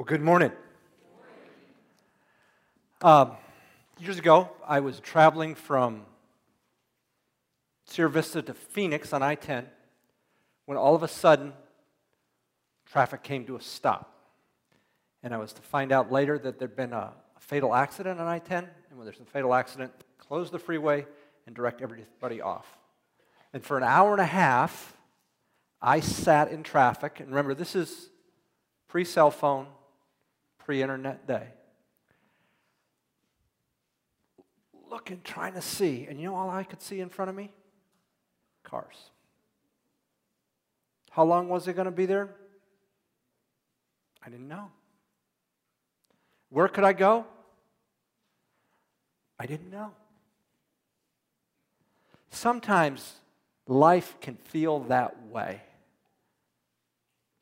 Well, good morning. Um, years ago, I was traveling from Sierra Vista to Phoenix on I 10 when all of a sudden traffic came to a stop. And I was to find out later that there'd been a, a fatal accident on I 10. And when there's a fatal accident, close the freeway and direct everybody off. And for an hour and a half, I sat in traffic. And remember, this is pre cell phone, pre internet day. Looking, trying to see. And you know all I could see in front of me? Cars. How long was it going to be there? I didn't know. Where could I go? I didn't know. Sometimes life can feel that way.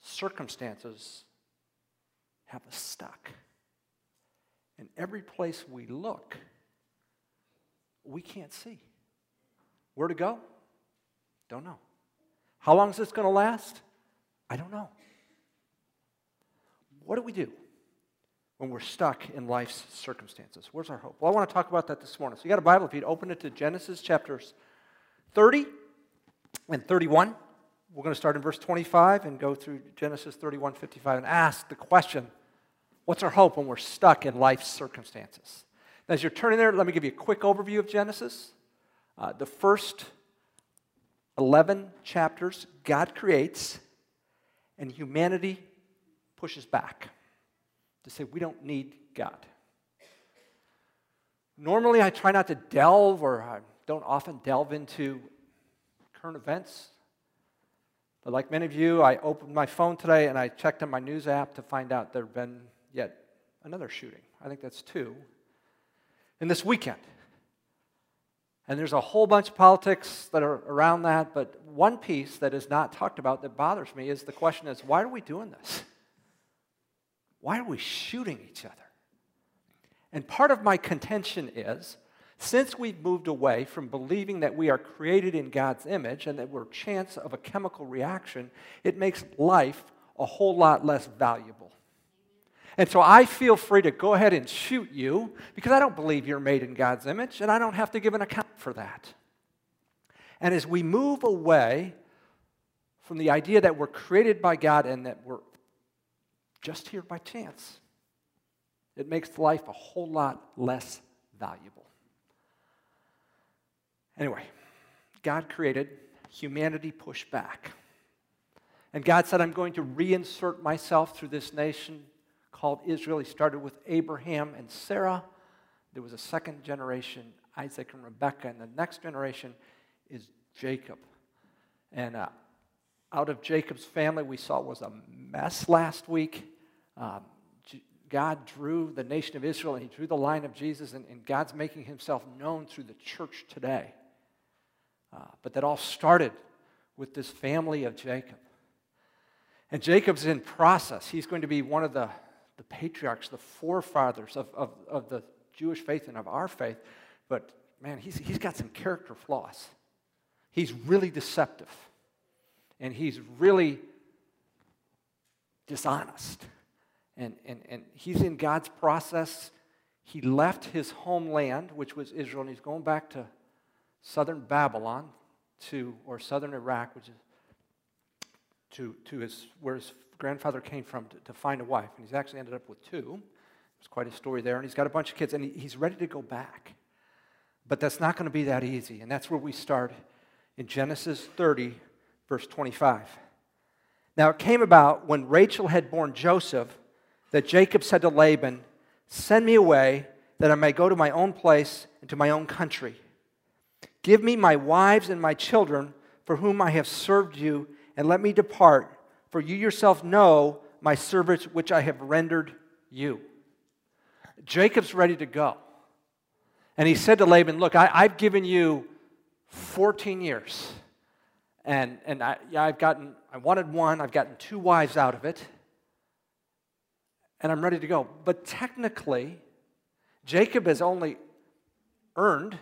Circumstances have us stuck. And every place we look, we can't see. Where to go? Don't know. How long is this going to last? I don't know. What do we do when we're stuck in life's circumstances? Where's our hope? Well, I want to talk about that this morning. So you got a Bible, if you'd open it to Genesis chapters 30 and 31. We're going to start in verse 25 and go through Genesis 31, 55 and ask the question what's our hope when we're stuck in life's circumstances? As you're turning there, let me give you a quick overview of Genesis. Uh, the first 11 chapters, God creates, and humanity pushes back to say, we don't need God. Normally, I try not to delve or I don't often delve into current events. But like many of you, I opened my phone today and I checked on my news app to find out there had been yet another shooting. I think that's two in this weekend. And there's a whole bunch of politics that are around that, but one piece that is not talked about that bothers me is the question is why are we doing this? Why are we shooting each other? And part of my contention is since we've moved away from believing that we are created in God's image and that we're chance of a chemical reaction, it makes life a whole lot less valuable. And so I feel free to go ahead and shoot you because I don't believe you're made in God's image and I don't have to give an account for that. And as we move away from the idea that we're created by God and that we're just here by chance, it makes life a whole lot less valuable. Anyway, God created, humanity pushed back. And God said, I'm going to reinsert myself through this nation called Israel. He started with Abraham and Sarah. There was a second generation, Isaac and Rebekah, and the next generation is Jacob. And uh, out of Jacob's family, we saw was a mess last week. Um, God drew the nation of Israel and he drew the line of Jesus, and, and God's making himself known through the church today. Uh, but that all started with this family of Jacob. And Jacob's in process. He's going to be one of the the patriarchs, the forefathers of, of, of the Jewish faith and of our faith. But man, he's, he's got some character flaws. He's really deceptive. And he's really dishonest. And, and, and he's in God's process. He left his homeland, which was Israel, and he's going back to southern Babylon to, or southern Iraq, which is to, to his, where his grandfather came from to, to, find a wife, and he's actually ended up with two. There's quite a story there, and he's got a bunch of kids, and he, he's ready to go back. But that's not going to be that easy, and that's where we start in Genesis 30, verse 25. Now it came about when Rachel had borne Joseph that Jacob said to Laban, Send me away that I may go to my own place and to my own country. Give me my wives and my children for whom I have served you, and let me depart for you yourself know my service which I have rendered you. Jacob's ready to go. And he said to Laban, Look, I, have given you 14 years. And, and I, yeah, I've gotten, I wanted one, I've gotten two wives out of it. And I'm ready to go. But technically, Jacob has only earned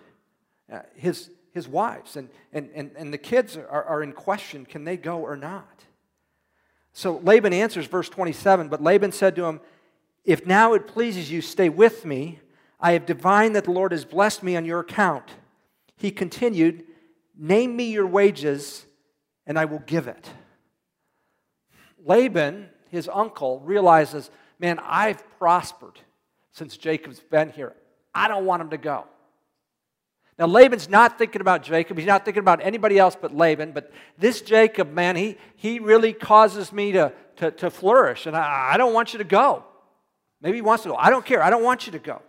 uh, his, his wives. And, and, and, and the kids are, are in question can they go or not? So Laban answers, verse 27 But Laban said to him, If now it pleases you, stay with me. I have divined that the Lord has blessed me on your account. He continued, Name me your wages, and I will give it. Laban, his uncle, realizes, Man, I've prospered since Jacob's been here. I don't want him to go. Now, Laban's not thinking about Jacob. He's not thinking about anybody else but Laban. But this Jacob, man, he, he really causes me to, to, to flourish. And I, I don't want you to go. Maybe he wants to go. I don't care. I don't want you to go.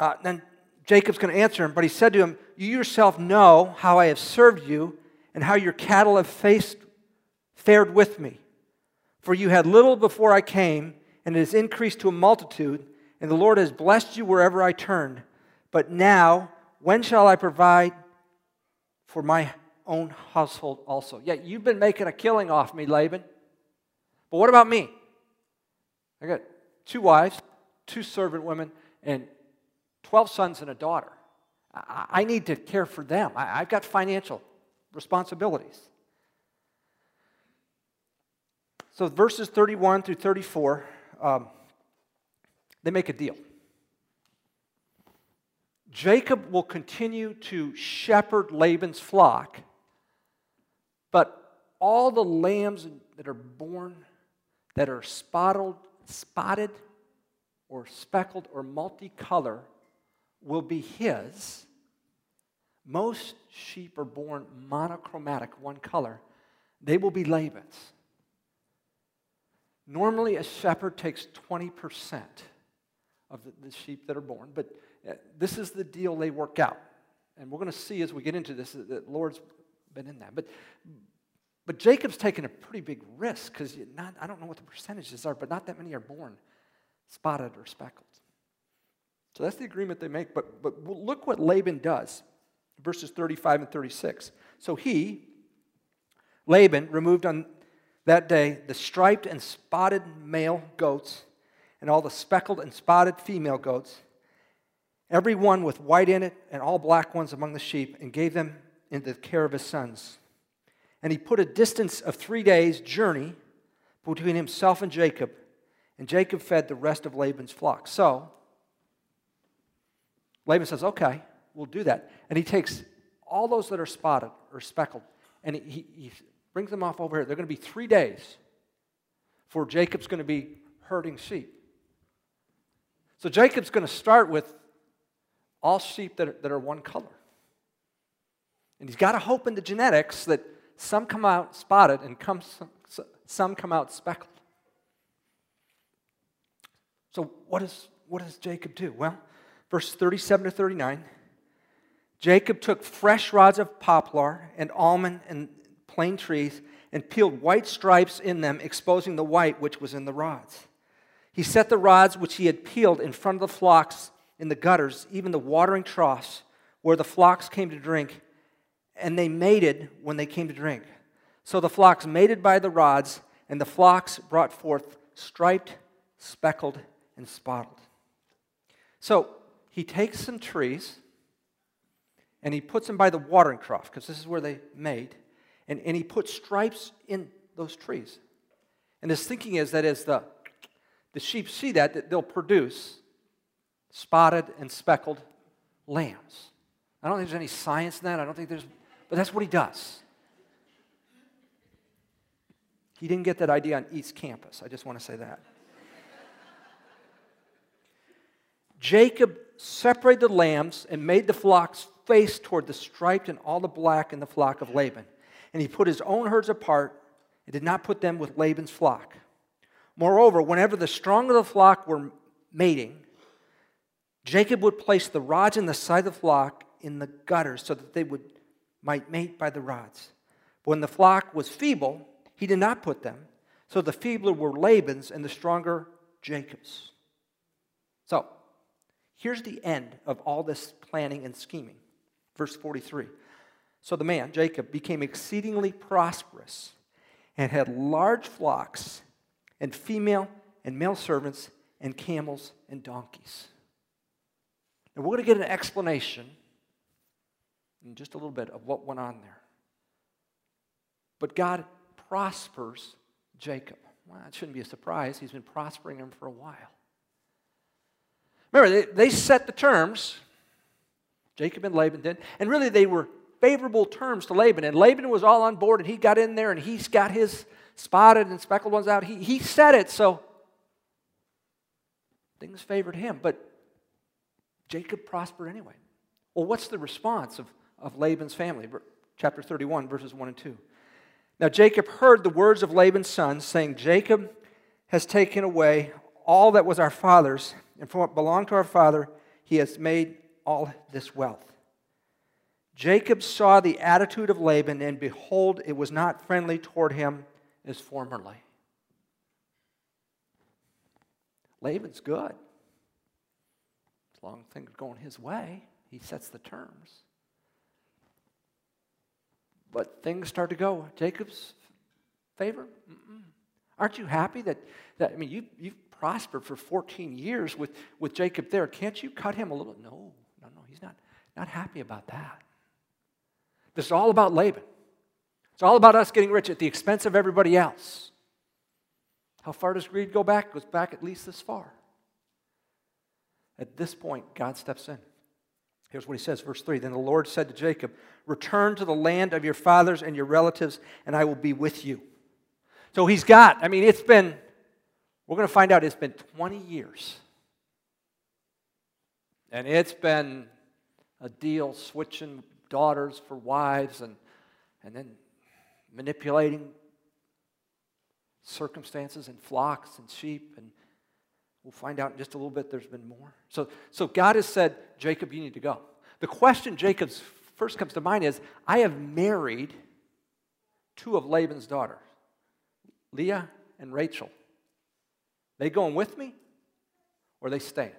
Uh, then Jacob's going to answer him, but he said to him, You yourself know how I have served you and how your cattle have faced, fared with me. For you had little before I came, and it has increased to a multitude and the Lord has blessed you wherever I turn. But now, when shall I provide for my own household also? Yeah, you've been making a killing off me, Laban. But what about me? I got two wives, two servant women, and 12 sons and a daughter. I, need to care for them. I, have got financial responsibilities. So, verses 31 through 34. Um, they make a deal. Jacob will continue to shepherd Laban's flock, but all the lambs that are born that are spotted, spotted or speckled or multicolor will be his. Most sheep are born monochromatic, one color. They will be Laban's. Normally, a shepherd takes 20% of the, sheep that are born. But uh, this is the deal they work out. And we're going to see as we get into this that the Lord's been in that. But, but Jacob's taken a pretty big risk because I don't know what the percentages are, but not that many are born spotted or speckled. So that's the agreement they make. But, but look what Laban does verses 35 and 36. So he, Laban, removed on that day the striped and spotted male goats and all the speckled and spotted female goats, every one with white in it, and all black ones among the sheep, and gave them into the care of his sons. And he put a distance of three days' journey between himself and Jacob, and Jacob fed the rest of Laban's flock. So, Laban says, Okay, we'll do that. And he takes all those that are spotted or speckled, and he, he brings them off over here. They're going to be three days for Jacob's going to be herding sheep. So Jacob's going to start with all sheep that are, that are one color. And he's got to hope in the genetics that some come out spotted and come, some come out speckled. So what, is, what does Jacob do? Well, verse 37 to 39 Jacob took fresh rods of poplar and almond and plane trees and peeled white stripes in them, exposing the white which was in the rods. He set the rods which he had peeled in front of the flocks in the gutters, even the watering troughs where the flocks came to drink, and they mated when they came to drink. So the flocks mated by the rods, and the flocks brought forth striped, speckled, and spotted. So he takes some trees and he puts them by the watering trough, because this is where they made, and, and he puts stripes in those trees. And his thinking is that as the the sheep see that, that they'll produce spotted and speckled lambs. I don't think there's any science in that. I don't think there's, but that's what he does. He didn't get that idea on East Campus. I just want to say that. Jacob separated the lambs and made the flocks face toward the striped and all the black in the flock of Laban. And he put his own herds apart and did not put them with Laban's flock. Moreover, whenever the strong of the flock were mating, Jacob would place the rods in the side of the flock in the gutters so that they would, might mate by the rods. When the flock was feeble, he did not put them. So the feebler were Laban's and the stronger Jacob's. So here's the end of all this planning and scheming. Verse 43. So the man, Jacob, became exceedingly prosperous and had large flocks and female and male servants and camels and donkeys. And we're going to get an explanation in just a little bit of what went on there. But God prospers Jacob. Well, it shouldn't be a surprise. He's been prospering him for a while. Remember, they, they set the terms. Jacob and Laban did. And really, they were favorable terms to Laban. And Laban was all on board, and he got in there, and he's got his spotted and speckled ones out. He, he said it, so things favored him. But Jacob prospered anyway. Well, what's the response of, of Laban's family? Chapter 31, verses 1 and 2. Now Jacob heard the words of Laban's son, saying, Jacob has taken away all that was our father's, and from what belonged to our father, he has made all this wealth. Jacob saw the attitude of Laban, and behold, it was not friendly toward him as formerly. Laban's good. As long as things are going his way, he sets the terms. But things start to go Jacob's favor. Mm-mm. Aren't you happy that, that I mean, you, you've prospered for 14 years with, with Jacob there. Can't you cut him a little? No, no, no. He's not, not happy about that. This is all about Laban. It's all about us getting rich at the expense of everybody else. How far does greed go back? It goes back at least this far. At this point, God steps in. Here's what he says, verse 3 Then the Lord said to Jacob, Return to the land of your fathers and your relatives, and I will be with you. So he's got, I mean, it's been, we're going to find out it's been 20 years. And it's been a deal switching daughters for wives and, and then manipulating circumstances and flocks and sheep. And we'll find out in just a little bit there's been more. So, so God has said, Jacob, you need to go. The question Jacob's first comes to mind is I have married two of Laban's daughters, Leah and Rachel. They going with me or they staying?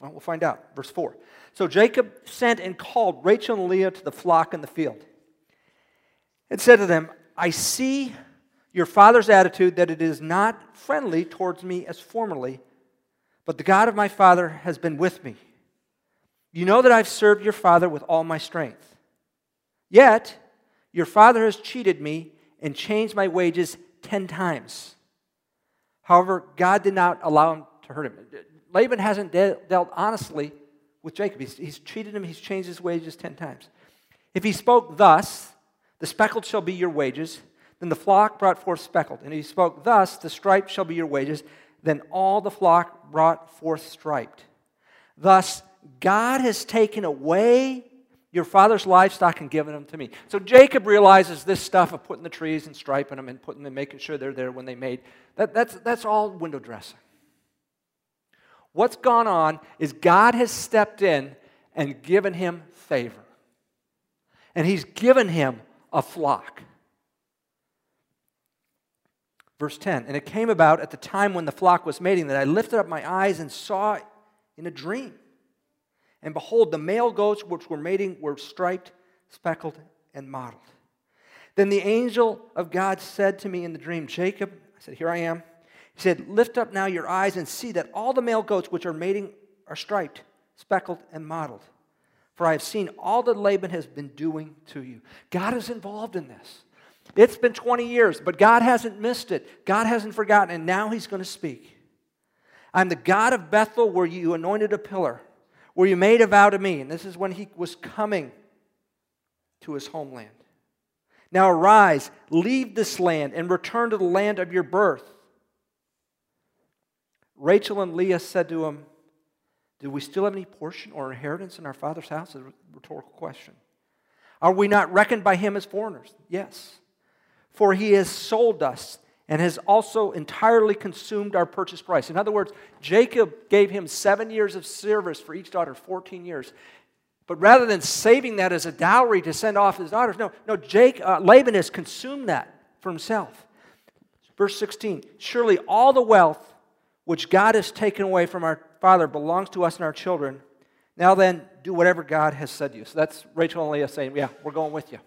Well, we'll find out. Verse 4. So Jacob sent and called Rachel and Leah to the flock in the field and said to them, I see your father's attitude that it is not friendly towards me as formerly, but the God of my father has been with me. You know that I've served your father with all my strength. Yet, your father has cheated me and changed my wages ten times. However, God did not allow him to hurt him. Laban hasn't de- dealt honestly with Jacob. He's, he's treated him, he's changed his wages ten times. If he spoke thus, the speckled shall be your wages, then the flock brought forth speckled. And he spoke thus, the striped shall be your wages, then all the flock brought forth striped. Thus, God has taken away your father's livestock and given them to me. So Jacob realizes this stuff of putting the trees and striping them and putting them, making sure they're there when they made, that, that's, that's all window dressing. What's gone on is God has stepped in and given him favor. And he's given him a flock. Verse 10 And it came about at the time when the flock was mating that I lifted up my eyes and saw in a dream. And behold, the male goats which were mating were striped, speckled, and mottled. Then the angel of God said to me in the dream, Jacob, I said, Here I am. He said, Lift up now your eyes and see that all the male goats which are mating are striped, speckled, and mottled. For I have seen all that Laban has been doing to you. God is involved in this. It's been 20 years, but God hasn't missed it. God hasn't forgotten, and now He's going to speak. I'm the God of Bethel where you anointed a pillar where you made a vow to me. And this is when he was coming to his homeland. Now arise, leave this land, and return to the land of your birth. Rachel and Leah said to him, Do we still have any portion or inheritance in our father's house? Is a rhetorical question. Are we not reckoned by him as foreigners? Yes. For he has sold us and has also entirely consumed our purchase price. In other words, Jacob gave him seven years of service for each daughter, 14 years. But rather than saving that as a dowry to send off his daughters, no, no, Jake, uh, Laban has consumed that for himself. Verse 16 Surely all the wealth which God has taken away from our father belongs to us and our children. Now then, do whatever God has said to you. So that's Rachel and Leah saying, Yeah, we're going with you.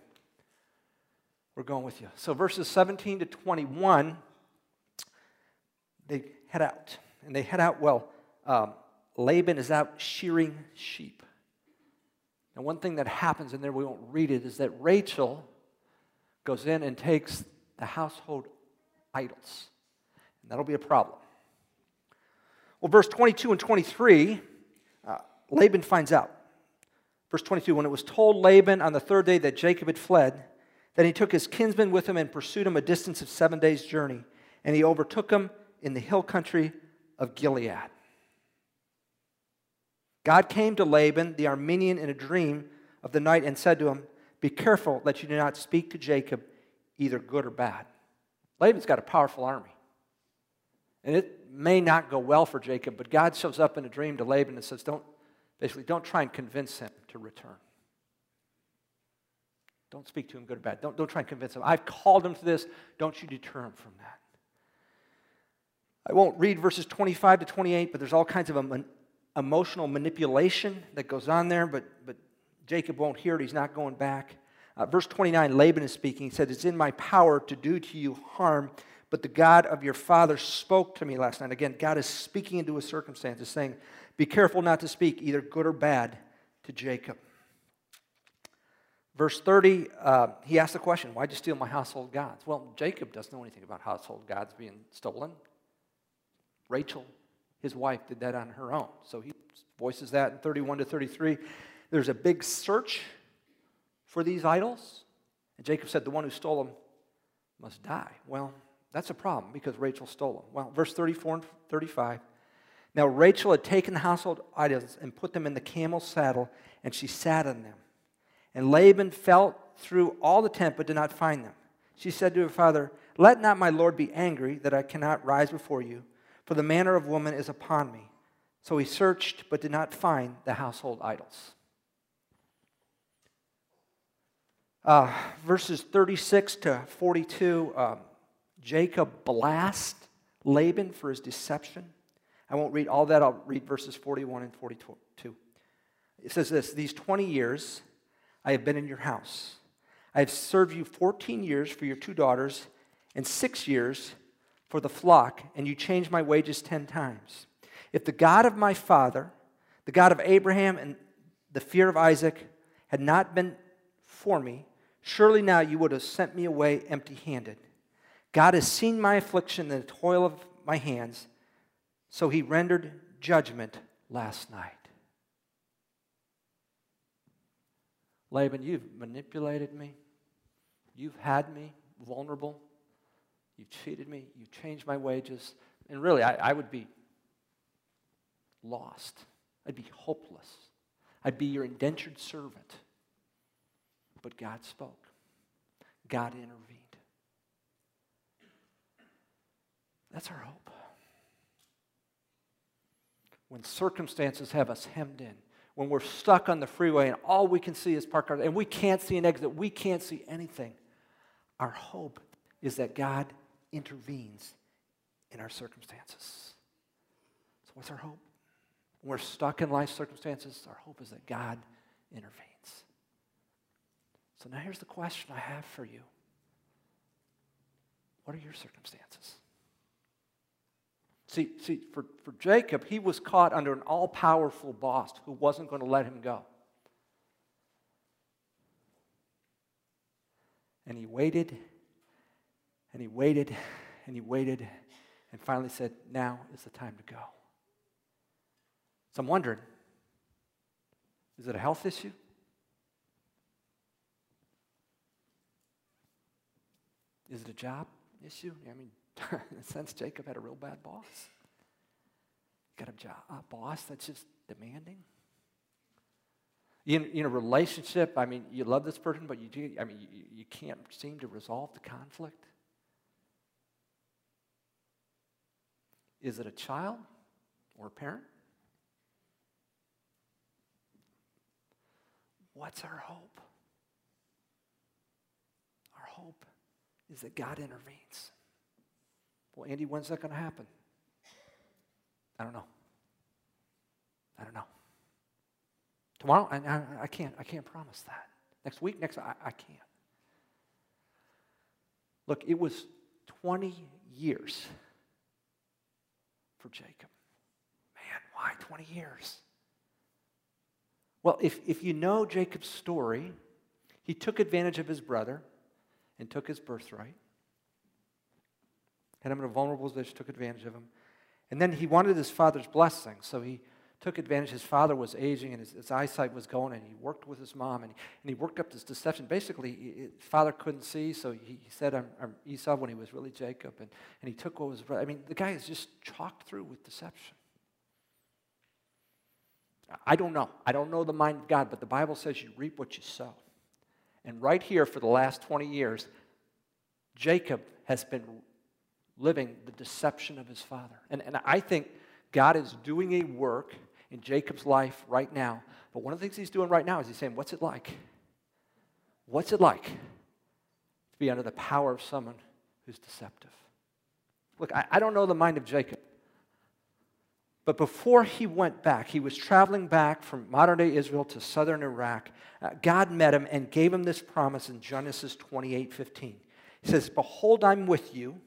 We're going with you. So verses 17 to 21, they head out. And they head out, well, um, Laban is out shearing sheep. And one thing that happens in there, we won't read it, is that Rachel goes in and takes the household idols. And that'll be a problem. Well, verse 22 and 23, uh, Laban finds out. Verse 22 When it was told Laban on the third day that Jacob had fled, then he took his kinsman with him and pursued him a distance of seven days' journey, and he overtook him in the hill country of Gilead. God came to Laban, the Aramean, in a dream of the night and said to him, Be careful that you do not speak to Jacob either good or bad. Laban's got a powerful army. And it may not go well for Jacob, but God shows up in a dream to Laban and says, Don't, basically, don't try and convince him to return. Don't speak to him good or bad. Don't, don't try and convince him. I've called him to this. Don't you deter him from that. I won't read verses 25 to 28, but there's all kinds of emotional manipulation that goes on there, but, but Jacob won't hear it. He's not going back. Uh, verse 29, Laban is speaking. He said, It's in my power to do to you harm, but the God of your father spoke to me last night. Again, God is speaking into his circumstances, saying, Be careful not to speak either good or bad to Jacob. Verse 30, uh, he asked the question, Why'd you steal my household gods? Well, Jacob doesn't know anything about household gods being stolen. Rachel, his wife, did that on her own. So he voices that in 31 to 33. There's a big search for these idols. And Jacob said, The one who stole them must die. Well, that's a problem because Rachel stole them. Well, verse 34 and 35. Now Rachel had taken the household idols and put them in the camel's saddle, and she sat on them. And Laban felt through all the tent but did not find them. She said to her father, Let not my lord be angry that I cannot rise before you, for the manner of woman is upon me. So he searched but did not find the household idols. Uh, verses 36 to 42, um, Jacob blast Laban for his deception. I won't read all that, I'll read verses 41 and 42. It says this These 20 years I have been in your house. I have served you 14 years for your two daughters and six years for the flock, and you changed my wages 10 times. If the God of my father, the God of Abraham and the fear of Isaac, had not been for me, Surely now you would have sent me away empty handed. God has seen my affliction and the toil of my hands, so he rendered judgment last night. Laban, you've manipulated me. You've had me vulnerable. You've cheated me. You've changed my wages. And really, I, I would be lost. I'd be hopeless. I'd be your indentured servant. But God spoke, God intervened. That's our hope. When circumstances have us hemmed in, when we're stuck on the freeway and all we can see is parked cars and we can't see an exit, we can't see anything, our hope is that God intervenes in our circumstances. So, what's our hope? When we're stuck in life circumstances, our hope is that God intervenes. So now here's the question I have for you What are your circumstances? See, see for, for Jacob, he was caught under an all powerful boss who wasn't going to let him go. And he waited, and he waited, and he waited, and finally said, Now is the time to go. So I'm wondering is it a health issue? Is it a job issue? I mean, in a sense, Jacob had a real bad boss. Got a job, a boss that's just demanding. In, in a relationship, I mean, you love this person, but you do, I mean, you, you can't seem to resolve the conflict. Is it a child or a parent? What's our hope? Our hope is that God intervenes. Well, Andy, when's that going to happen? I don't know. I don't know. Tomorrow, I, I, I, can't. I can't promise that. Next week, next, I, I can't. Look, it was 20 years for Jacob. Man, why 20 years? Well, if, if you know Jacob's story, he took advantage of his brother and took his birthright. Had him in a vulnerable position, took advantage of him. And then he wanted his father's blessing, so he took advantage. His father was aging and his, his eyesight was going, and he worked with his mom and he, and he worked up this deception. Basically, his father couldn't see, so he, he said, I'm, I'm, Esau when he was really Jacob. And, and he took what was, I mean, the guy is just chalked through with deception. I don't know. I don't know the mind of God, but the Bible says you reap what you sow. And right here, for the last 20 years, Jacob has been living the deception of his father. And, and I think God is doing a work in Jacob's life right now. But one of the things he's doing right now is he's saying, What's it like? What's it like to be under the power of someone who's deceptive? Look, I, I don't know the mind of Jacob. But before he went back, he was traveling back from modern day Israel to southern Iraq. Uh, God met him and gave him this promise in Genesis 28 15. He says, Behold, I'm with you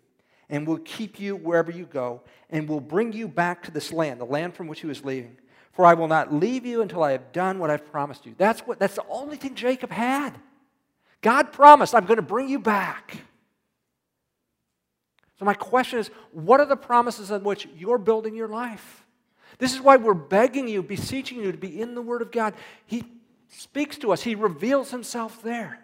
and will keep you wherever you go and will bring you back to this land, the land from which he was leaving. For I will not leave you until I have done what I've promised you. That's, what, that's the only thing Jacob had. God promised, I'm going to bring you back. So, my question is what are the promises on which you're building your life? This is why we're begging you, beseeching you to be in the Word of God. He speaks to us, He reveals Himself there.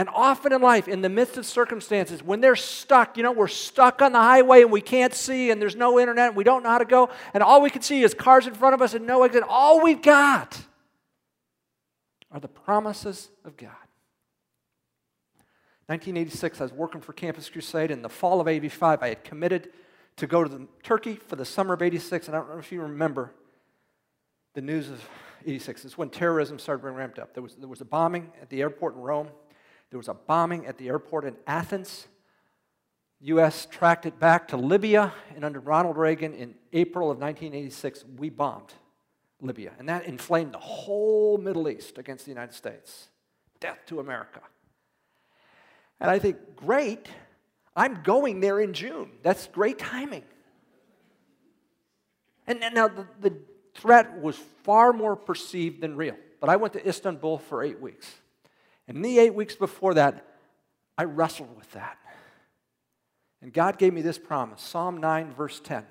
And often in life, in the midst of circumstances, when they're stuck, you know, we're stuck on the highway and we can't see, and there's no internet, and we don't know how to go, and all we can see is cars in front of us and no exit. All we've got are the promises of God. 1986, I was working for Campus Crusade. In the fall of 85, I had committed to go to Turkey for the summer of 86. And I don't know if you remember the news of 86. It's when terrorism started being ramped up. There was, there was a bombing at the airport in Rome. There was a bombing at the airport in Athens. U.S. tracked it back to Libya, and under Ronald Reagan in April of 1986, we bombed Libya. And that inflamed the whole Middle East against the United States. Death to America. And I think, great, I'm going there in June. That's great timing. And, now the, the threat was far more perceived than real. But I went to Istanbul for eight weeks. And in the eight weeks before that, I wrestled with that. And God gave me this promise Psalm 9, verse 10.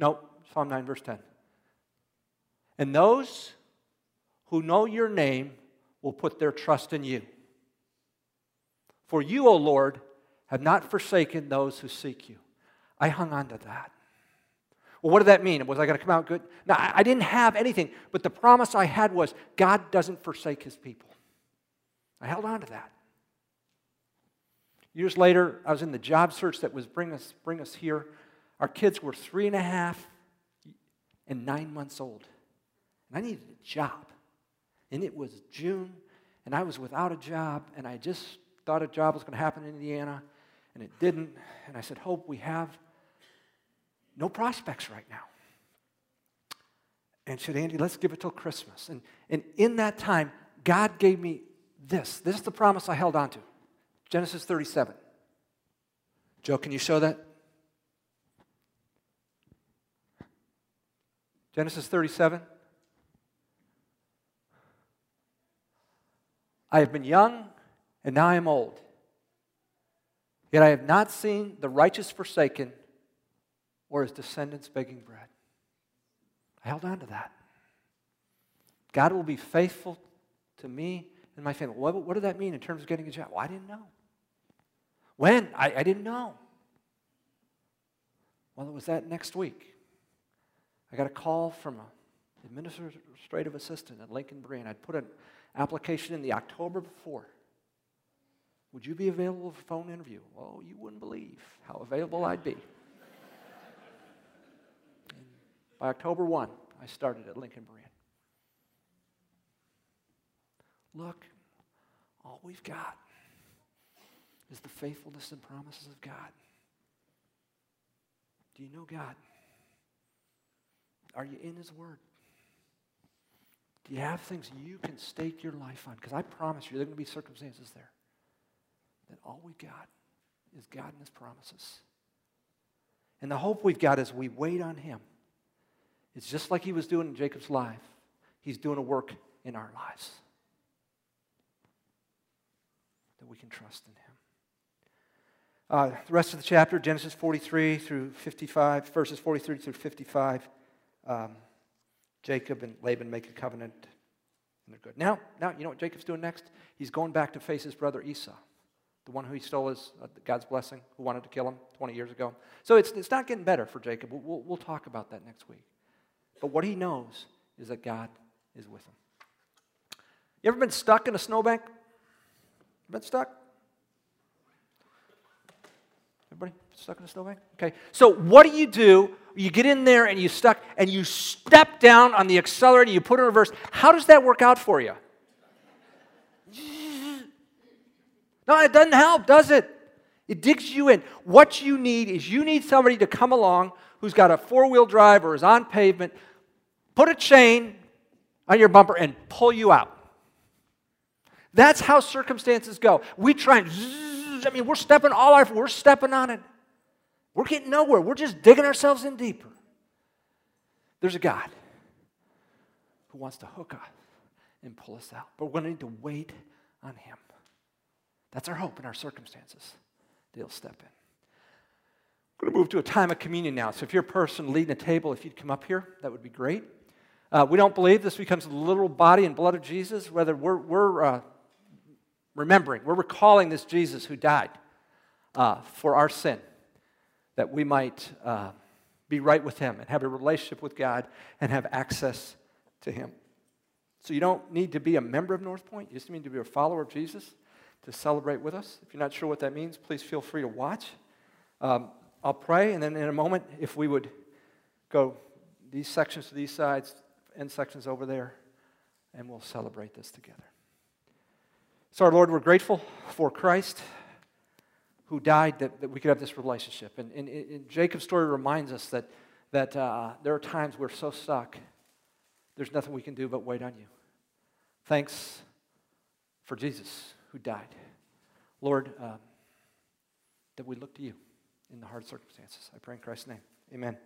No, Psalm 9, verse 10. And those who know your name will put their trust in you. For you, O Lord, have not forsaken those who seek you. I hung on to that. Well, what did that mean? Was I going to come out good? No, I didn't have anything, but the promise I had was God doesn't forsake his people. I held on to that. Years later, I was in the job search that was bring us, bring us here. Our kids were three and a half and nine months old. And I needed a job. And it was June, and I was without a job, and I just thought a job was going to happen in Indiana, and it didn't. And I said, Hope, we have no prospects right now. And said, Andy, let's give it till Christmas. And, and in that time, God gave me this. This is the promise I held on to Genesis 37. Joe, can you show that? Genesis 37. I have been young, and now I am old. Yet I have not seen the righteous forsaken or his descendants begging bread. I held on to that. God will be faithful to me and my family. What, what did that mean in terms of getting a job? Well, I didn't know. When? I, I didn't know. Well, it was that next week. I got a call from an administrative assistant at Lincoln Berea. I'd put an application in the October before. Would you be available for a phone interview? Oh, you wouldn't believe how available I'd be. By October 1, I started at Lincoln Berea. Look, all we've got is the faithfulness and promises of God. Do you know God? Are you in His Word? Do you have things you can stake your life on? Because I promise you, there are going to be circumstances there that all we've got is God and His promises. And the hope we've got is we wait on Him. It's just like he was doing in Jacob's life. He's doing a work in our lives that we can trust in him. Uh, the rest of the chapter, Genesis 43 through 55, verses 43 through 55, um, Jacob and Laban make a covenant, and they're good. Now, now, you know what Jacob's doing next? He's going back to face his brother Esau, the one who he stole his, uh, God's blessing, who wanted to kill him 20 years ago. So it's, it's not getting better for Jacob. We'll, we'll, we'll talk about that next week. But what he knows is that God is with him. You ever been stuck in a snowbank? Been stuck? Everybody stuck in a snowbank? Okay. So what do you do? You get in there and you stuck and you step down on the accelerator, you put it in reverse. How does that work out for you? No, it doesn't help, does it? It digs you in. What you need is you need somebody to come along who's got a four wheel drive or is on pavement, put a chain on your bumper and pull you out. That's how circumstances go. We try and, zzz, I mean, we're stepping all our, we're stepping on it. We're getting nowhere. We're just digging ourselves in deeper. There's a God who wants to hook us and pull us out. But we're going to need to wait on Him. That's our hope in our circumstances. They'll step in. We're going to move to a time of communion now. So if you're a person leading a table, if you'd come up here, that would be great. Uh, we don't believe this becomes the literal body and blood of Jesus. Whether we're, we're uh, remembering, we're recalling this Jesus who died uh, for our sin, that we might uh, be right with Him and have a relationship with God and have access to Him. So you don't need to be a member of North Point, you just need to be a follower of Jesus to celebrate with us. If you're not sure what that means, please feel free to watch. Um, I'll pray, and then in a moment, if we would go these sections to these sides, end sections over there, and we'll celebrate this together. So, our Lord, we're grateful for Christ who died that, that we could have this relationship. And, and, and Jacob's story reminds us that, that uh, there are times we're so stuck, there's nothing we can do but wait on you. Thanks for Jesus who died. Lord, um, that we look to you in the hard circumstances. I pray in Christ's name. Amen.